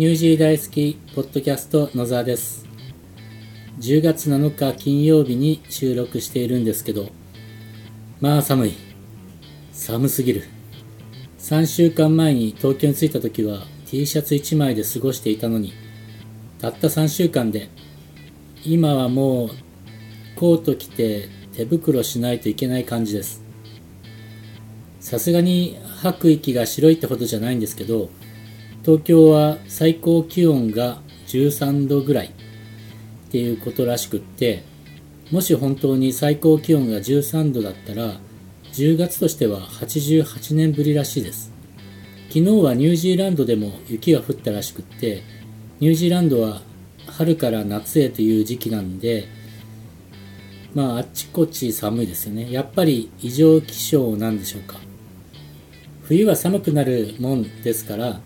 ニュージー大好きポッドキャスト野沢です。10月7日金曜日に収録しているんですけどまあ寒い。寒すぎる。3週間前に東京に着いた時は T シャツ1枚で過ごしていたのにたった3週間で今はもうコート着て手袋しないといけない感じです。さすがに吐く息が白いってほどじゃないんですけど東京は最高気温が13度ぐらいっていうことらしくってもし本当に最高気温が13度だったら10月としては88年ぶりらしいです。昨日はニュージーランドでも雪が降ったらしくってニュージーランドは春から夏へという時期なんでまああっちこっち寒いですよね。やっぱり異常気象なんでしょうか。冬は寒くなるもんですから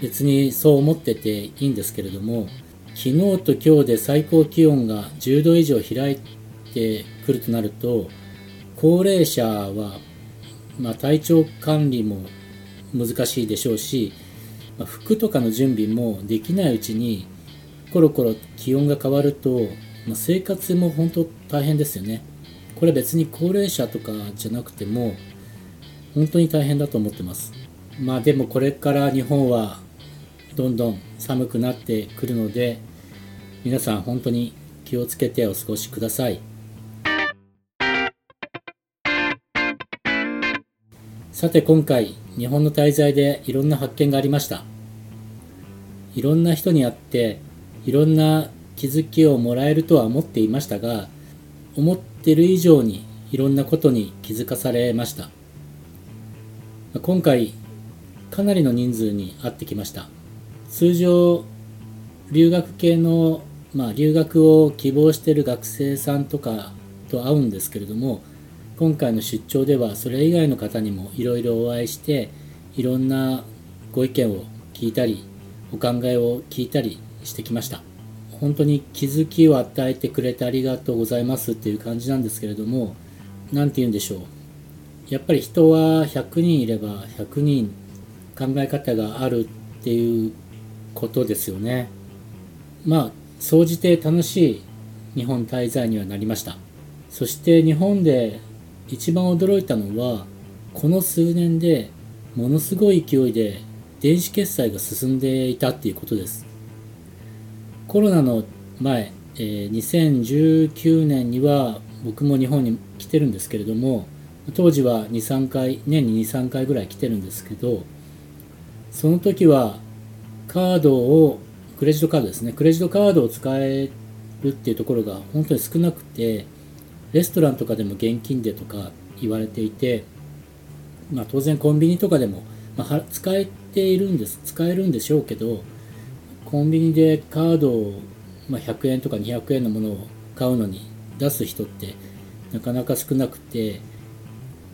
別にそう思ってていいんですけれども昨日と今日で最高気温が10度以上開いてくるとなると高齢者は、まあ、体調管理も難しいでしょうし、まあ、服とかの準備もできないうちにコロコロ気温が変わると、まあ、生活も本当大変ですよね。これ別に高齢者とかじゃなくても本当に大変だと思ってます。まあでもこれから日本はどんどん寒くなってくるので皆さん本当に気をつけてお過ごしください。さて今回日本の滞在でいろんな発見がありました。いろんな人に会っていろんな気づきをもらえるとは思っていましたが思ってる以上にいろんなことに気づかされました。今回かなりの人数に会ってきました。通常留学系の、まあ、留学を希望してる学生さんとかと会うんですけれども今回の出張ではそれ以外の方にもいろいろお会いしていろんなご意見を聞いたりお考えを聞いたりしてきました。本当に気づきを与えてくれてありがとうございますっていう感じなんですけれども何て言うんでしょう。やっぱり人は100人いれば100人考え方があるっていうことですよね。まあ総じて楽しい日本滞在にはなりました。そして日本で一番驚いたのはこの数年でものすごい勢いで電子決済が進んでいたっていうことです。コロナの前、えー、2019年には僕も日本に来てるんですけれども当時は23回年に23回ぐらい来てるんですけどその時はカードをクレジットカードですね。クレジットカードを使えるっていうところが本当に少なくてレストランとかでも現金でとか言われていて、まあ、当然コンビニとかでも、まあ、使えているんです使えるんでしょうけどコンビニでカードを、まあ、100円とか200円のものを買うのに出す人ってなかなか少なくて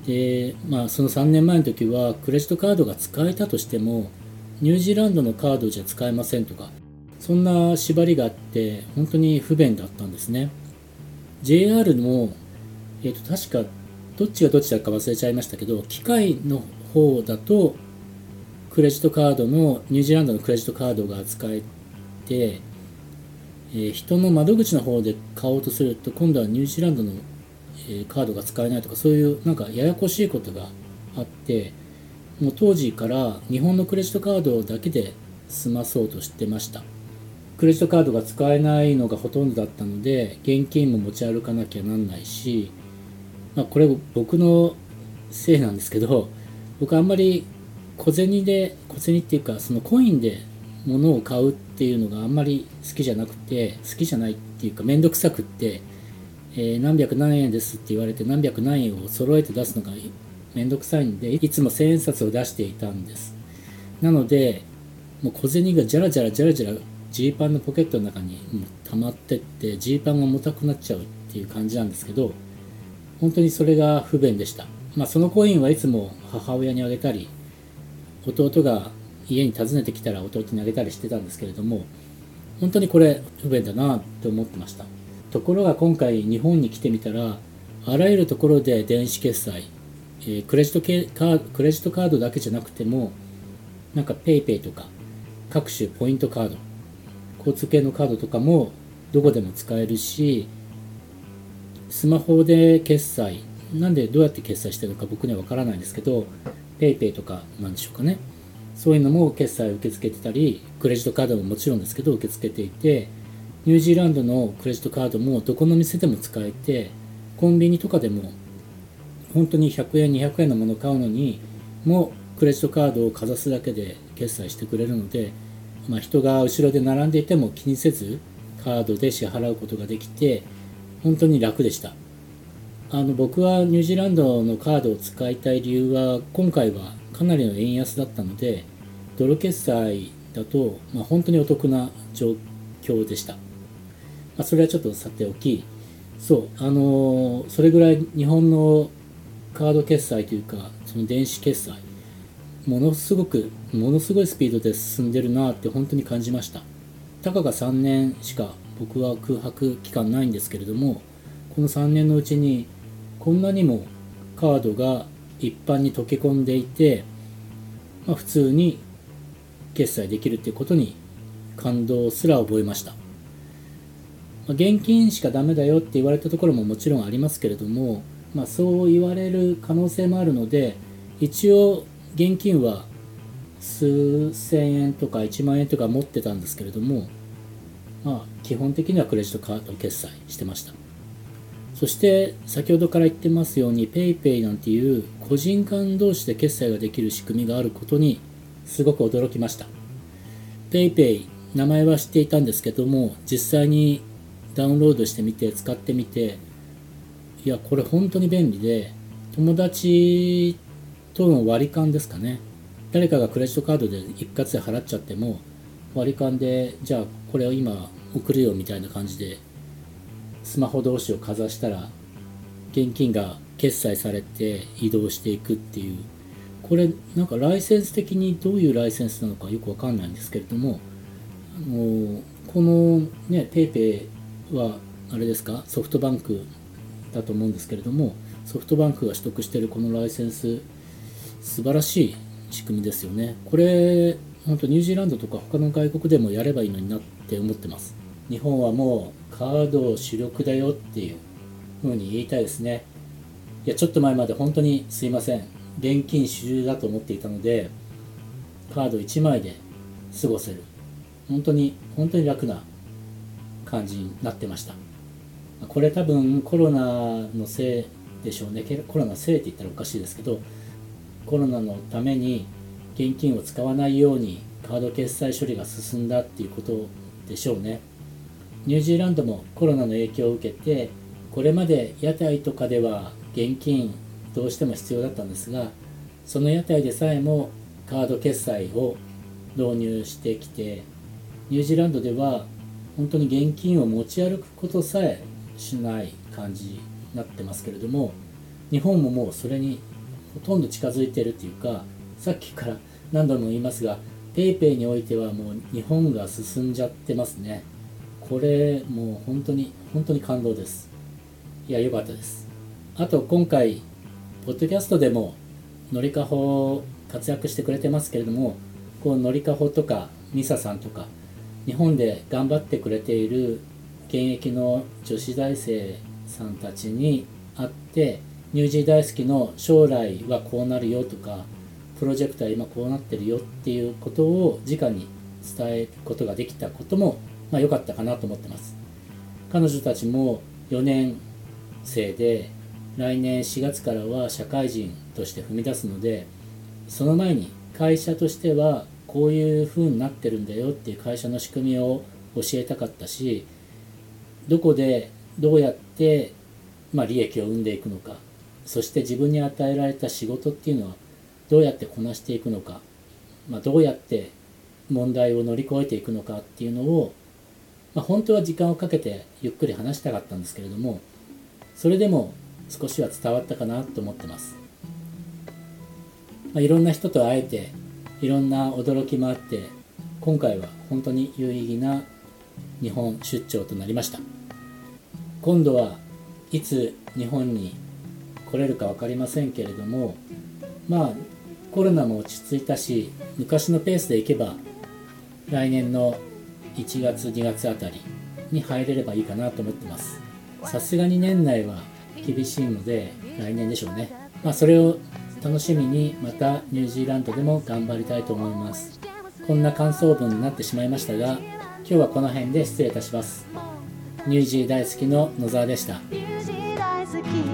で、まあ、その3年前の時はクレジットカードが使えたとしてもニュージーランドのカードじゃ使えませんとかそんな縛りがあって本当に不便だったんですね。JR も、えー、と確かどっちがどっちだか忘れちゃいましたけど機械の方だとクレジットカードのニュージーランドのクレジットカードが使えて、えー、人の窓口の方で買おうとすると今度はニュージーランドのえカードが使えないとかそういうなんかややこしいことがあってもう当時から日本のクレジットカードだけで済まそうとしてました。クレジットカードが使えないのがほとんどだったので現金も持ち歩かなきゃなんないし、まあ、これ僕のせいなんですけど 僕あんまり小銭で小銭っていうかそのコインで物を買うっていうのがあんまり好きじゃなくて好きじゃないっていうか面倒くさくってえー、何百何円ですって言われて何百何円を揃えて出すのがめんどくさいんでいつも千円札を出していたんです。なのでもう小銭がじゃらじゃらじゃらじゃらジーパンのポケットの中にもう溜まってってジーパンが重たくなっちゃうっていう感じなんですけど本当にそれが不便でした。まあそのコインはいつも母親にあげたり弟が家に訪ねてきたら弟にあげたりしてたんですけれども本当にこれ不便だなって思ってました。ところが今回日本に来てみたらあらゆるところで電子決済、えー、クレジットカードクレジットカードだけじゃなくてもなんか PayPay とか各種ポイントカード交通系のカードとかもどこでも使えるしスマホで決済なんでどうやって決済してるのか僕には分からないんですけど PayPay とかなんでしょうかね。そういうのも決済を受け付けてたりクレジットカードももちろんですけど受け付けていてニュージーランドのクレジットカードもどこの店でも使えてコンビニとかでも本当に100円200円のものを買うのにもクレジットカードをかざすだけで決済してくれるので、まあ、人が後ろで並んでいても気にせずカードで支払うことができて本当に楽でした。あの僕はニュージーランドのカードを使いたい理由は今回はかなりの円安だったのでドル決済だと、まあ、本当にお得な状況でした、まあ、それはちょっとさておきそうあのそれぐらい日本のカード決済というかその電子決済ものすごくものすごいスピードで進んでるなって本当に感じました。たかが3年しか僕は空白期間ないんですけれどもこの3年のうちにこんなにもカードが一般に溶け込んでいて、まあ、普通に決済できるっていうことに感動すら覚えました、まあ、現金しかダメだよって言われたところももちろんありますけれども、まあ、そう言われる可能性もあるので一応現金は数千円とか1万円とか持ってたんですけれどもまあ基本的にはクレジットカード決済してました。そして先ほどから言ってますように PayPay なんていう個人間同士で決済ができる仕組みがあることにすごく驚きました。PayPay 名前は知っていたんですけども実際にダウンロードしてみて使ってみていやこれ本当に便利で友達との割り勘ですかね。誰かがクレジットカードで一括で払っちゃっても割り勘でじゃあこれを今送るよみたいな感じでスマホ同士をかざしたら現金が決済されて移動していくっていう。これなんかライセンス的にどういうライセンスなのかよくわかんないんですけれどもあのこのね PayPay はあれですか？ソフトバンクだと思うんですけれどもソフトバンクが取得しているこのライセンス素晴らしい仕組みですよね。これ本当ニュージーランドとか他の外国でもやればいいのになって思ってます。日本はもうカード主力だよっていう風に言いたいですね。いやちょっと前まで本当にすいません。現金主流だと思っていたのでカード1枚で過ごせる。本当に本当に楽な感じになってました。これ多分コロナのせいでしょうね。コロナのせいって言ったらおかしいですけどコロナのために現金を使わないようにカード決済処理が進んだっていうことでしょうね。ニュージーランドもコロナの影響を受けてこれまで屋台とかでは現金どうしても必要だったんですがその屋台でさえもカード決済を導入してきてニュージーランドでは本当に現金を持ち歩くことさえしない感じになってますけれども日本ももうそれにほとんど近づいてるっていうかさっきから何度も言いますが PayPay においてはもう日本が進んじゃってますね。これもう本当に本当に感動です。いや良かったです。あと今回ポッドキャストでものりかほ活躍してくれてますけれどもこうのりかほとかミサさんとか日本で頑張ってくれている現役の女子大生さんたちに会ってニュージー大好きの将来はこうなるよとかプロジェクトは今こうなってるよっていうことを直に伝えることができたこともまあかったかなと思ってます。彼女たちも4年生で来年4月からは社会人として踏み出すのでその前に会社としてはこういう風になってるんだよっていう会社の仕組みを教えたかったしどこでどうやって、まあ、利益を生んでいくのか。そして自分に与えられた仕事っていうのはどうやってこなしていくのか、まあ、どうやって問題を乗り越えていくのかっていうのを、まあ、本当は時間をかけてゆっくり話したかったんですけれどもそれでも少しは伝わったかなと思ってます、まあ、いろんな人と会えていろんな驚きもあって今回は本当に有意義な日本出張となりました。今度はいつ日本に来れるか分かりませんけれどもまあコロナも落ち着いたし昔のペースでいけば来年の1月2月あたりに入れればいいかなと思ってます。さすがに年内は厳しいので来年でしょうね。まあそれを楽しみにまたニュージーランドでも頑張りたいと思います。こんな感想文になってしまいましたが今日はこの辺で失礼いたします。ニュージー大好きの野沢でした。ニュージー大好き。